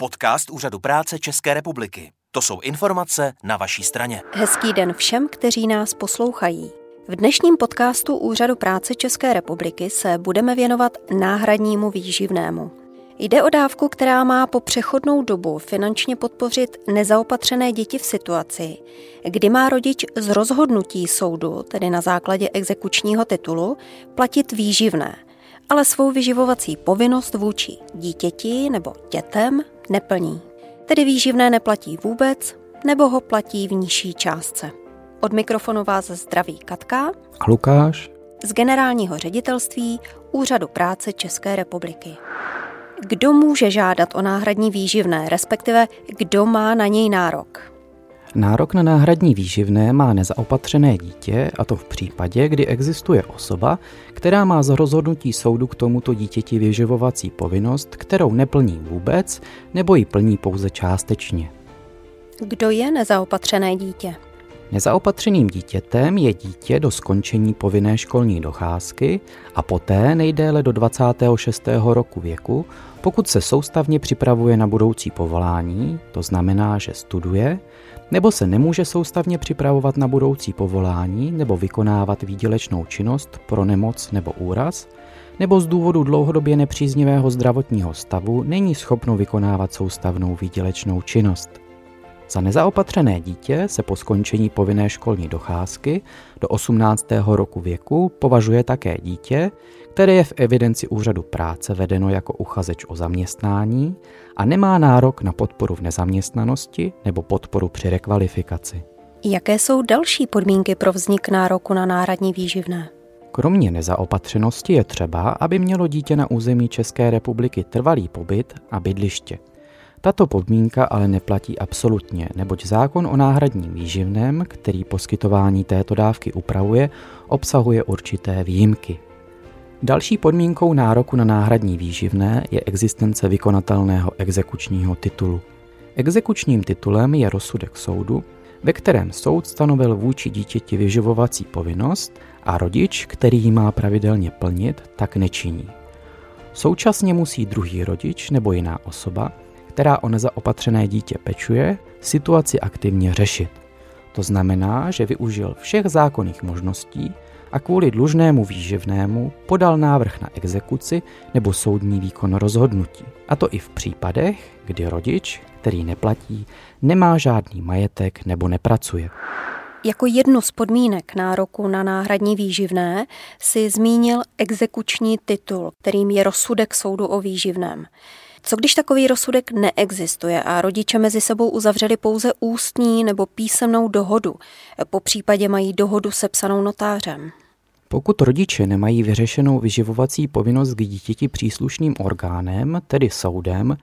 Podcast Úřadu práce České republiky. To jsou informace na vaší straně. Hezký den všem, kteří nás poslouchají. V dnešním podcastu Úřadu práce České republiky se budeme věnovat náhradnímu výživnému. Jde o dávku, která má po přechodnou dobu finančně podpořit nezaopatřené děti v situaci, kdy má rodič z rozhodnutí soudu, tedy na základě exekučního titulu, platit výživné, ale svou vyživovací povinnost vůči dítěti nebo dětem neplní. Tedy výživné neplatí vůbec, nebo ho platí v nižší částce. Od mikrofonu vás zdraví Katka a Lukáš z generálního ředitelství Úřadu práce České republiky. Kdo může žádat o náhradní výživné, respektive kdo má na něj nárok? Nárok na náhradní výživné má nezaopatřené dítě, a to v případě, kdy existuje osoba, která má z rozhodnutí soudu k tomuto dítěti vyživovací povinnost, kterou neplní vůbec nebo ji plní pouze částečně. Kdo je nezaopatřené dítě? Nezaopatřeným dítětem je dítě do skončení povinné školní docházky a poté nejdéle do 26. roku věku, pokud se soustavně připravuje na budoucí povolání, to znamená, že studuje, nebo se nemůže soustavně připravovat na budoucí povolání nebo vykonávat výdělečnou činnost pro nemoc nebo úraz, nebo z důvodu dlouhodobě nepříznivého zdravotního stavu není schopno vykonávat soustavnou výdělečnou činnost. Za nezaopatřené dítě se po skončení povinné školní docházky do 18. roku věku považuje také dítě, které je v evidenci úřadu práce vedeno jako uchazeč o zaměstnání a nemá nárok na podporu v nezaměstnanosti nebo podporu při rekvalifikaci. Jaké jsou další podmínky pro vznik nároku na náhradní výživné? Kromě nezaopatřenosti je třeba, aby mělo dítě na území České republiky trvalý pobyt a bydliště. Tato podmínka ale neplatí absolutně, neboť zákon o náhradním výživném, který poskytování této dávky upravuje, obsahuje určité výjimky. Další podmínkou nároku na náhradní výživné je existence vykonatelného exekučního titulu. Exekučním titulem je rozsudek soudu, ve kterém soud stanovil vůči dítěti vyživovací povinnost a rodič, který ji má pravidelně plnit, tak nečiní. Současně musí druhý rodič nebo jiná osoba, která o nezaopatřené dítě pečuje, situaci aktivně řešit. To znamená, že využil všech zákonných možností, a kvůli dlužnému výživnému podal návrh na exekuci nebo soudní výkon rozhodnutí. A to i v případech, kdy rodič, který neplatí, nemá žádný majetek nebo nepracuje. Jako jednu z podmínek nároku na náhradní výživné si zmínil exekuční titul, kterým je rozsudek soudu o výživném. Co když takový rozsudek neexistuje a rodiče mezi sebou uzavřeli pouze ústní nebo písemnou dohodu, po případě mají dohodu sepsanou notářem? Pokud rodiče nemají vyřešenou vyživovací povinnost k dítěti příslušným orgánem, tedy soudem,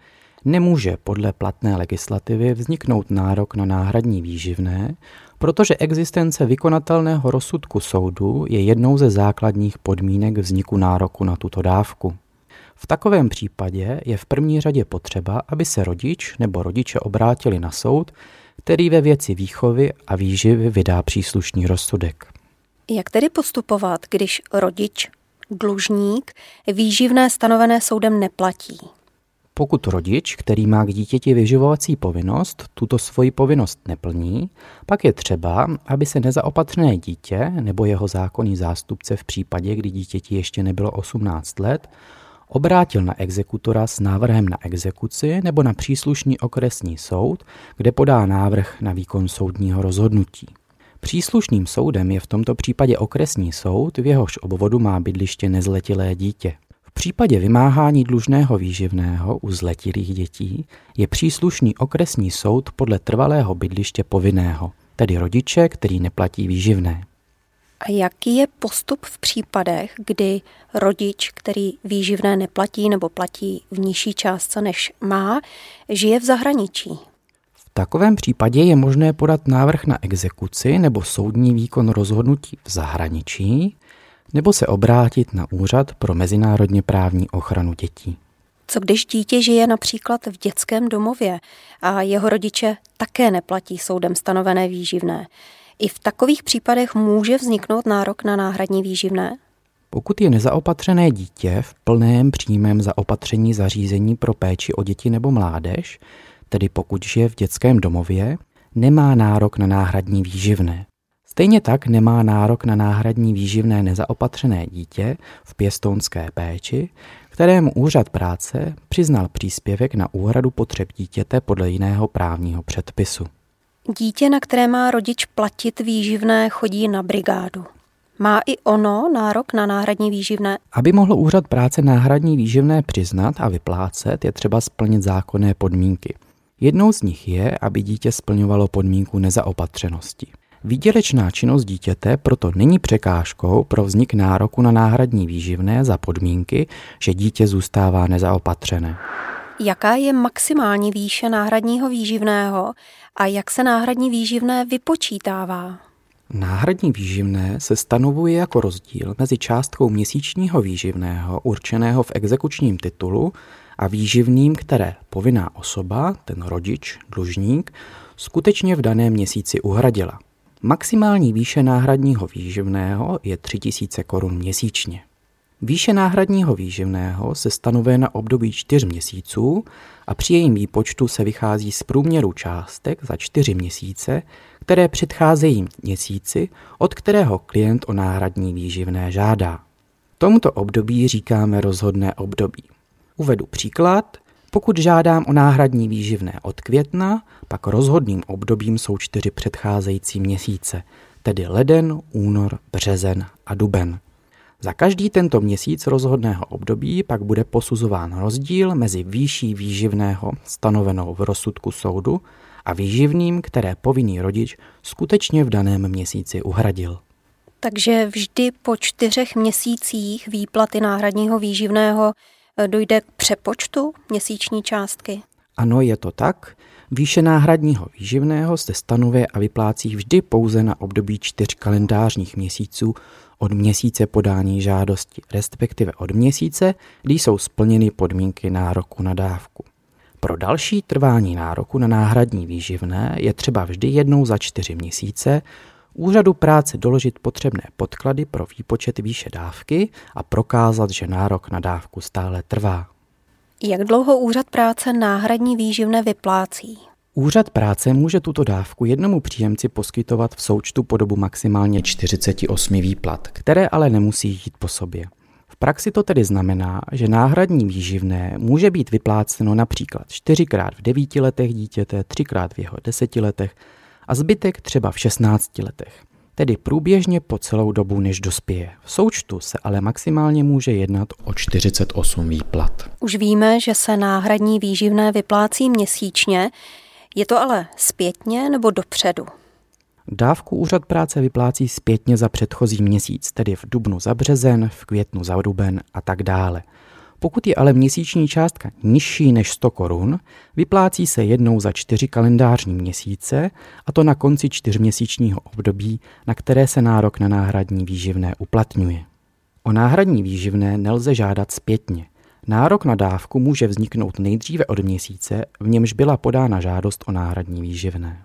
nemůže podle platné legislativy vzniknout nárok na náhradní výživné, protože existence vykonatelného rozsudku soudu je jednou ze základních podmínek vzniku nároku na tuto dávku. V takovém případě je v první řadě potřeba, aby se rodič nebo rodiče obrátili na soud, který ve věci výchovy a výživy vydá příslušný rozsudek. Jak tedy postupovat, když rodič, dlužník, výživné stanovené soudem neplatí? Pokud rodič, který má k dítěti vyživovací povinnost, tuto svoji povinnost neplní, pak je třeba, aby se nezaopatřené dítě nebo jeho zákonný zástupce v případě, kdy dítěti ještě nebylo 18 let, obrátil na exekutora s návrhem na exekuci nebo na příslušný okresní soud, kde podá návrh na výkon soudního rozhodnutí. Příslušným soudem je v tomto případě okresní soud, v jehož obvodu má bydliště nezletilé dítě. V případě vymáhání dlužného výživného u zletilých dětí je příslušný okresní soud podle trvalého bydliště povinného, tedy rodiče, který neplatí výživné. A jaký je postup v případech, kdy rodič, který výživné neplatí nebo platí v nižší částce než má, žije v zahraničí? V takovém případě je možné podat návrh na exekuci nebo soudní výkon rozhodnutí v zahraničí, nebo se obrátit na úřad pro mezinárodně právní ochranu dětí. Co když dítě žije například v dětském domově a jeho rodiče také neplatí soudem stanovené výživné? I v takových případech může vzniknout nárok na náhradní výživné? Pokud je nezaopatřené dítě v plném přímém zaopatření zařízení pro péči o děti nebo mládež, tedy pokud žije v dětském domově, nemá nárok na náhradní výživné. Stejně tak nemá nárok na náhradní výživné nezaopatřené dítě v pěstounské péči, kterému úřad práce přiznal příspěvek na úhradu potřeb dítěte podle jiného právního předpisu. Dítě, na které má rodič platit výživné, chodí na brigádu. Má i ono nárok na náhradní výživné? Aby mohl úřad práce náhradní výživné přiznat a vyplácet, je třeba splnit zákonné podmínky. Jednou z nich je, aby dítě splňovalo podmínku nezaopatřenosti. Výdělečná činnost dítěte proto není překážkou pro vznik nároku na náhradní výživné za podmínky, že dítě zůstává nezaopatřené. Jaká je maximální výše náhradního výživného a jak se náhradní výživné vypočítává? Náhradní výživné se stanovuje jako rozdíl mezi částkou měsíčního výživného určeného v exekučním titulu a výživným, které povinná osoba, ten rodič, dlužník, skutečně v daném měsíci uhradila. Maximální výše náhradního výživného je 3000 korun měsíčně. Výše náhradního výživného se stanovuje na období 4 měsíců a při jejím výpočtu se vychází z průměru částek za 4 měsíce, které předcházejí měsíci, od kterého klient o náhradní výživné žádá. Tomuto období říkáme rozhodné období. Uvedu příklad. Pokud žádám o náhradní výživné od května, pak rozhodným obdobím jsou čtyři předcházející měsíce, tedy leden, únor, březen a duben. Za každý tento měsíc rozhodného období pak bude posuzován rozdíl mezi výší výživného stanovenou v rozsudku soudu a výživným, které povinný rodič skutečně v daném měsíci uhradil. Takže vždy po čtyřech měsících výplaty náhradního výživného eh, dojde k přepočtu měsíční částky? Ano, je to tak. Výše náhradního výživného se stanovuje a vyplácí vždy pouze na období čtyř kalendářních měsíců od měsíce podání žádosti, respektive od měsíce, kdy jsou splněny podmínky nároku na dávku. Pro další trvání nároku na náhradní výživné je třeba vždy jednou za čtyři měsíce úřadu práce doložit potřebné podklady pro výpočet výše dávky a prokázat, že nárok na dávku stále trvá. Jak dlouho úřad práce náhradní výživné vyplácí? Úřad práce může tuto dávku jednomu příjemci poskytovat v součtu po dobu maximálně 48 výplat, které ale nemusí jít po sobě. V praxi to tedy znamená, že náhradní výživné může být vypláceno například čtyřikrát v devíti letech dítěte, třikrát v jeho deseti letech a zbytek třeba v 16 letech. Tedy průběžně po celou dobu, než dospěje. V součtu se ale maximálně může jednat o 48 výplat. Už víme, že se náhradní výživné vyplácí měsíčně, je to ale zpětně nebo dopředu? Dávku úřad práce vyplácí zpětně za předchozí měsíc, tedy v dubnu za březen, v květnu za duben a tak dále. Pokud je ale měsíční částka nižší než 100 korun, vyplácí se jednou za čtyři kalendářní měsíce, a to na konci čtyřměsíčního období, na které se nárok na náhradní výživné uplatňuje. O náhradní výživné nelze žádat zpětně. Nárok na dávku může vzniknout nejdříve od měsíce, v němž byla podána žádost o náhradní výživné.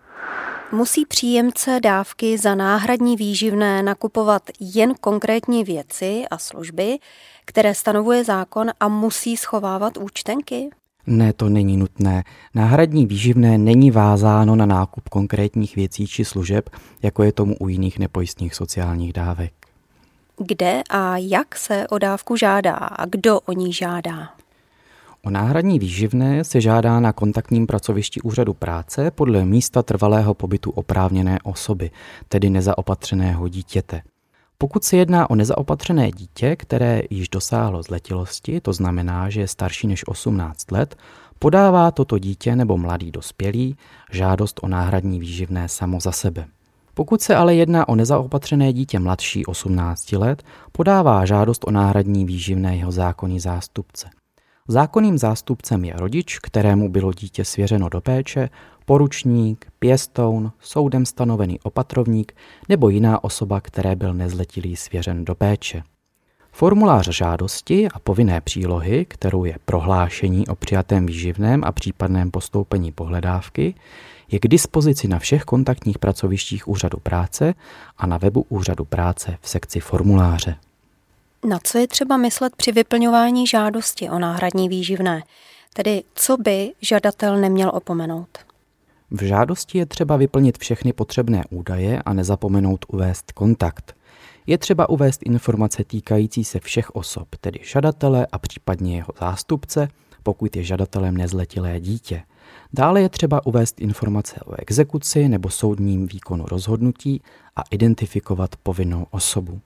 Musí příjemce dávky za náhradní výživné nakupovat jen konkrétní věci a služby, které stanovuje zákon a musí schovávat účtenky? Ne, to není nutné. Náhradní výživné není vázáno na nákup konkrétních věcí či služeb, jako je tomu u jiných nepojistných sociálních dávek. Kde a jak se o dávku žádá a kdo o ní žádá? O náhradní výživné se žádá na kontaktním pracovišti úřadu práce podle místa trvalého pobytu oprávněné osoby, tedy nezaopatřeného dítěte. Pokud se jedná o nezaopatřené dítě, které již dosáhlo zletilosti, to znamená, že je starší než 18 let, podává toto dítě nebo mladý dospělý žádost o náhradní výživné samo za sebe. Pokud se ale jedná o nezaopatřené dítě mladší 18 let, podává žádost o náhradní výživné jeho zákonný zástupce. Zákonným zástupcem je rodič, kterému bylo dítě svěřeno do péče, poručník, pěstoun, soudem stanovený opatrovník nebo jiná osoba, které byl nezletilý svěřen do péče. Formulář žádosti a povinné přílohy, kterou je prohlášení o přijatém výživném a případném postoupení pohledávky, je k dispozici na všech kontaktních pracovištích Úřadu práce a na webu Úřadu práce v sekci formuláře. Na co je třeba myslet při vyplňování žádosti o náhradní výživné? Tedy co by žadatel neměl opomenout? V žádosti je třeba vyplnit všechny potřebné údaje a nezapomenout uvést kontakt. Je třeba uvést informace týkající se všech osob, tedy žadatele a případně jeho zástupce, pokud je žadatelem nezletilé dítě. Dále je třeba uvést informace o exekuci nebo soudním výkonu rozhodnutí a identifikovat povinnou osobu.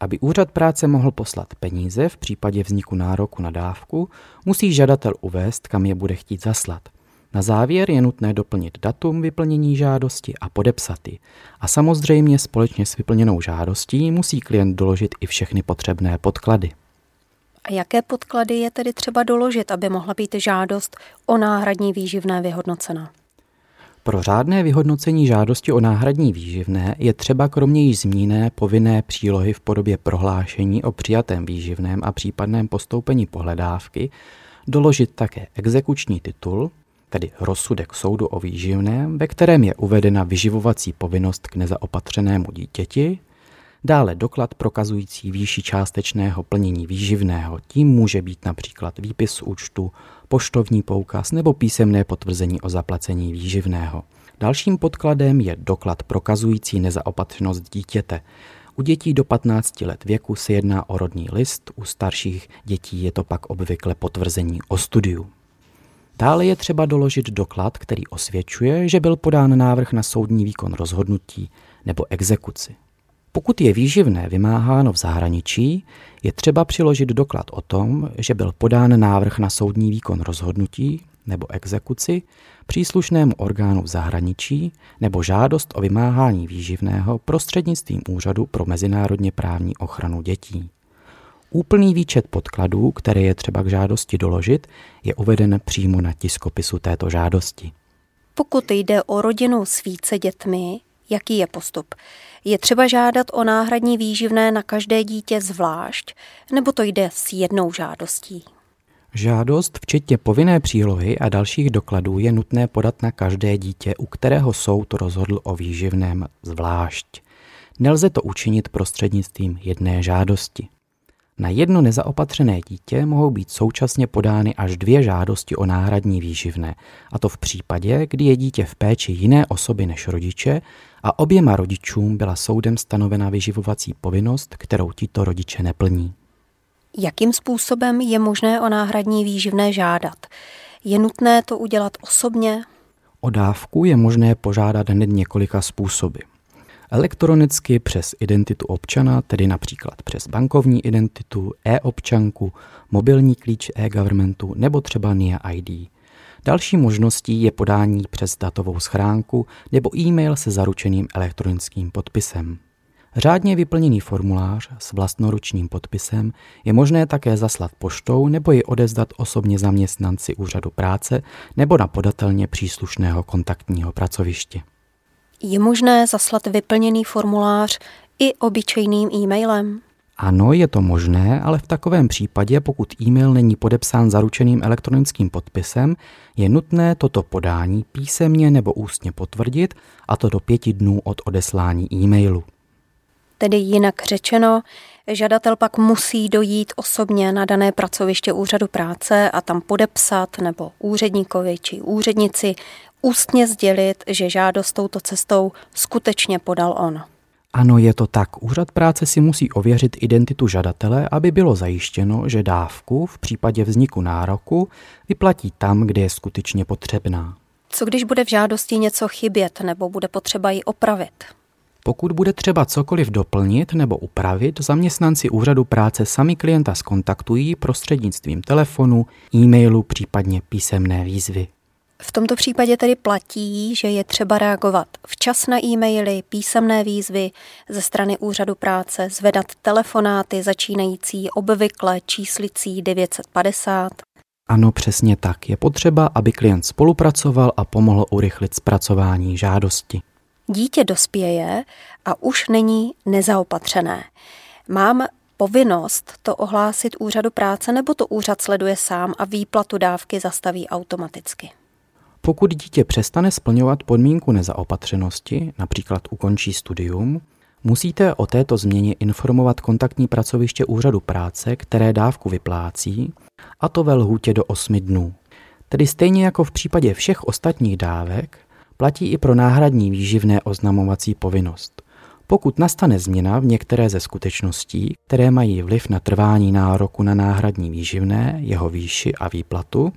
Aby úřad práce mohl poslat peníze v případě vzniku nároku na dávku, musí žadatel uvést, kam je bude chtít zaslat. Na závěr je nutné doplnit datum vyplnění žádosti a podepsat ji. A samozřejmě společně s vyplněnou žádostí musí klient doložit i všechny potřebné podklady. A jaké podklady je tedy třeba doložit, aby mohla být žádost o náhradní výživné vyhodnocena? Pro řádné vyhodnocení žádosti o náhradní výživné je třeba kromě již zmíněné povinné přílohy v podobě prohlášení o přijatém výživném a případném postoupení pohledávky doložit také exekuční titul, tedy rozsudek soudu o výživném, ve kterém je uvedena vyživovací povinnost k nezaopatřenému dítěti, dále doklad prokazující výši částečného plnění výživného, tím může být například výpis účtu, poštovní poukaz nebo písemné potvrzení o zaplacení výživného. Dalším podkladem je doklad prokazující nezaopatřenost dítěte. U dětí do 15 let věku se jedná o rodný list, u starších dětí je to pak obvykle potvrzení o studiu. Dále je třeba doložit doklad, který osvědčuje, že byl podán návrh na soudní výkon rozhodnutí nebo exekuci. Pokud je výživné vymáháno v zahraničí, je třeba přiložit doklad o tom, že byl podán návrh na soudní výkon rozhodnutí nebo exekuci příslušnému orgánu v zahraničí nebo žádost o vymáhání výživného prostřednictvím Úřadu pro mezinárodně právní ochranu dětí. Úplný výčet podkladů, které je třeba k žádosti doložit, je uveden přímo na tiskopisu této žádosti. Pokud jde o rodinu s více dětmi, jaký je postup? Je třeba žádat o náhradní výživné na každé dítě zvlášť, nebo to jde s jednou žádostí? Žádost, včetně povinné přílohy a dalších dokladů, je nutné podat na každé dítě, u kterého soud rozhodl o výživném zvlášť. Nelze to učinit prostřednictvím jedné žádosti. Na jedno nezaopatřené dítě mohou být současně podány až dvě žádosti o náhradní výživné, a to v případě, kdy je dítě v péči jiné osoby než rodiče a oběma rodičům byla soudem stanovena vyživovací povinnost, kterou tito rodiče neplní. Jakým způsobem je možné o náhradní výživné žádat? Je nutné to udělat osobně? O dávku je možné požádat hned několika způsoby elektronicky přes identitu občana, tedy například přes bankovní identitu, e-občanku, mobilní klíč e-governmentu nebo třeba NIA ID. Další možností je podání přes datovou schránku nebo e-mail se zaručeným elektronickým podpisem. Řádně vyplněný formulář s vlastnoručním podpisem je možné také zaslat poštou nebo ji odezdat osobně zaměstnanci úřadu práce nebo na podatelně příslušného kontaktního pracoviště. Je možné zaslat vyplněný formulář i obyčejným e-mailem? Ano, je to možné, ale v takovém případě, pokud e-mail není podepsán zaručeným elektronickým podpisem, je nutné toto podání písemně nebo ústně potvrdit, a to do pěti dnů od odeslání e-mailu. Tedy jinak řečeno, žadatel pak musí dojít osobně na dané pracoviště úřadu práce a tam podepsat nebo úředníkovi či úřednici ústně sdělit, že žádost touto cestou skutečně podal on. Ano, je to tak. Úřad práce si musí ověřit identitu žadatele, aby bylo zajištěno, že dávku v případě vzniku nároku vyplatí tam, kde je skutečně potřebná. Co když bude v žádosti něco chybět nebo bude potřeba ji opravit? Pokud bude třeba cokoliv doplnit nebo upravit, zaměstnanci úřadu práce sami klienta skontaktují prostřednictvím telefonu, e-mailu, případně písemné výzvy. V tomto případě tedy platí, že je třeba reagovat včas na e-maily, písemné výzvy ze strany úřadu práce, zvedat telefonáty začínající obvykle číslicí 950. Ano, přesně tak. Je potřeba, aby klient spolupracoval a pomohl urychlit zpracování žádosti. Dítě dospěje a už není nezaopatřené. Mám povinnost to ohlásit úřadu práce nebo to úřad sleduje sám a výplatu dávky zastaví automaticky? Pokud dítě přestane splňovat podmínku nezaopatřenosti, například ukončí studium, Musíte o této změně informovat kontaktní pracoviště úřadu práce, které dávku vyplácí, a to ve lhůtě do 8 dnů. Tedy stejně jako v případě všech ostatních dávek, platí i pro náhradní výživné oznamovací povinnost. Pokud nastane změna v některé ze skutečností, které mají vliv na trvání nároku na náhradní výživné, jeho výši a výplatu,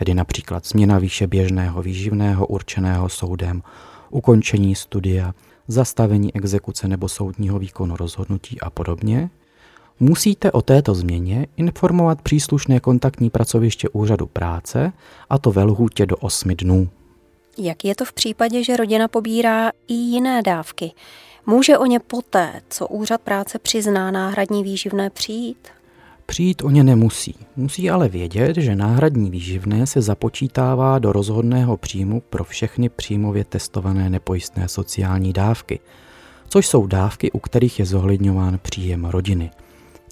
tedy například změna výše běžného výživného určeného soudem, ukončení studia, zastavení exekuce nebo soudního výkonu rozhodnutí a podobně, musíte o této změně informovat příslušné kontaktní pracoviště úřadu práce, a to ve lhůtě do 8 dnů. Jak je to v případě, že rodina pobírá i jiné dávky? Může o ně poté, co úřad práce přizná náhradní výživné přijít? Přijít o ně nemusí. Musí ale vědět, že náhradní výživné se započítává do rozhodného příjmu pro všechny příjmově testované nepojistné sociální dávky, což jsou dávky, u kterých je zohledňován příjem rodiny.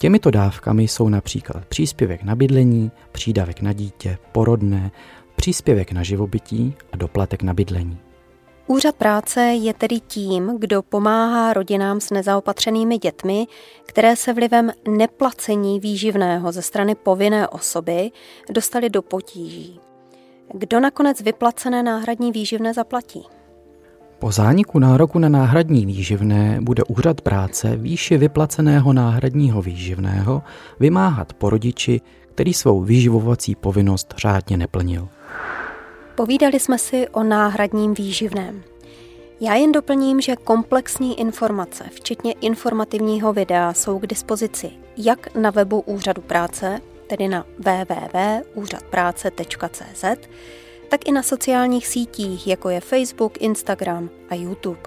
Těmito dávkami jsou například příspěvek na bydlení, přídavek na dítě, porodné, příspěvek na živobytí a doplatek na bydlení. Úřad práce je tedy tím, kdo pomáhá rodinám s nezaopatřenými dětmi, které se vlivem neplacení výživného ze strany povinné osoby dostali do potíží. Kdo nakonec vyplacené náhradní výživné zaplatí? Po zániku nároku na náhradní výživné bude úřad práce výši vyplaceného náhradního výživného vymáhat po rodiči, který svou vyživovací povinnost řádně neplnil. Povídali jsme si o náhradním výživném. Já jen doplním, že komplexní informace, včetně informativního videa, jsou k dispozici jak na webu Úřadu práce, tedy na www.úřadpráce.cz, tak i na sociálních sítích, jako je Facebook, Instagram a YouTube.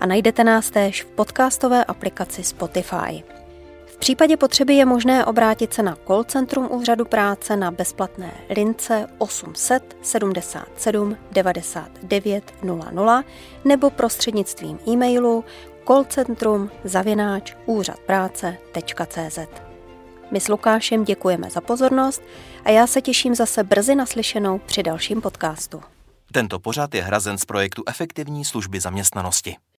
A najdete nás též v podcastové aplikaci Spotify. V případě potřeby je možné obrátit se na call centrum úřadu práce na bezplatné lince 800 77 99 00 nebo prostřednictvím e-mailu callcentrum zavináč úřadpráce.cz. My s Lukášem děkujeme za pozornost a já se těším zase brzy naslyšenou při dalším podcastu. Tento pořad je hrazen z projektu Efektivní služby zaměstnanosti.